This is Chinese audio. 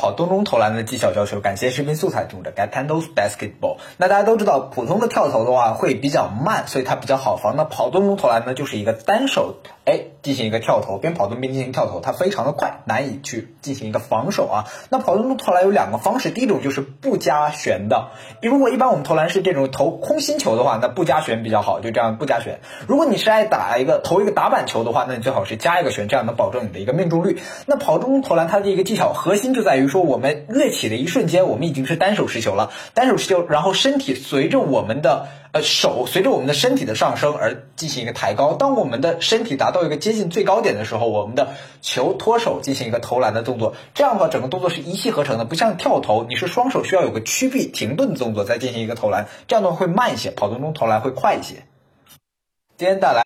跑动中投篮的技巧教学，感谢视频素材中的 Gatandos Basketball。那大家都知道，普通的跳投的话会比较慢，所以它比较好防。那跑动中投篮呢，就是一个单手哎进行一个跳投，边跑动边进行跳投，它非常的快，难以去进行一个防守啊。那跑动中投篮有两个方式，第一种就是不加旋的。如果一般我们投篮是这种投空心球的话，那不加旋比较好，就这样不加旋。如果你是爱打一个投一个打板球的话，那你最好是加一个旋，这样能保证你的一个命中率。那跑动中投篮它的一个技巧核心就在于。说我们跃起的一瞬间，我们已经是单手持球了，单手持球，然后身体随着我们的呃手，随着我们的身体的上升而进行一个抬高。当我们的身体达到一个接近最高点的时候，我们的球脱手进行一个投篮的动作。这样的话，整个动作是一气呵成的，不像跳投，你是双手需要有个屈臂停顿动作再进行一个投篮，这样的话会慢一些，跑动中投篮会快一些。今天带来。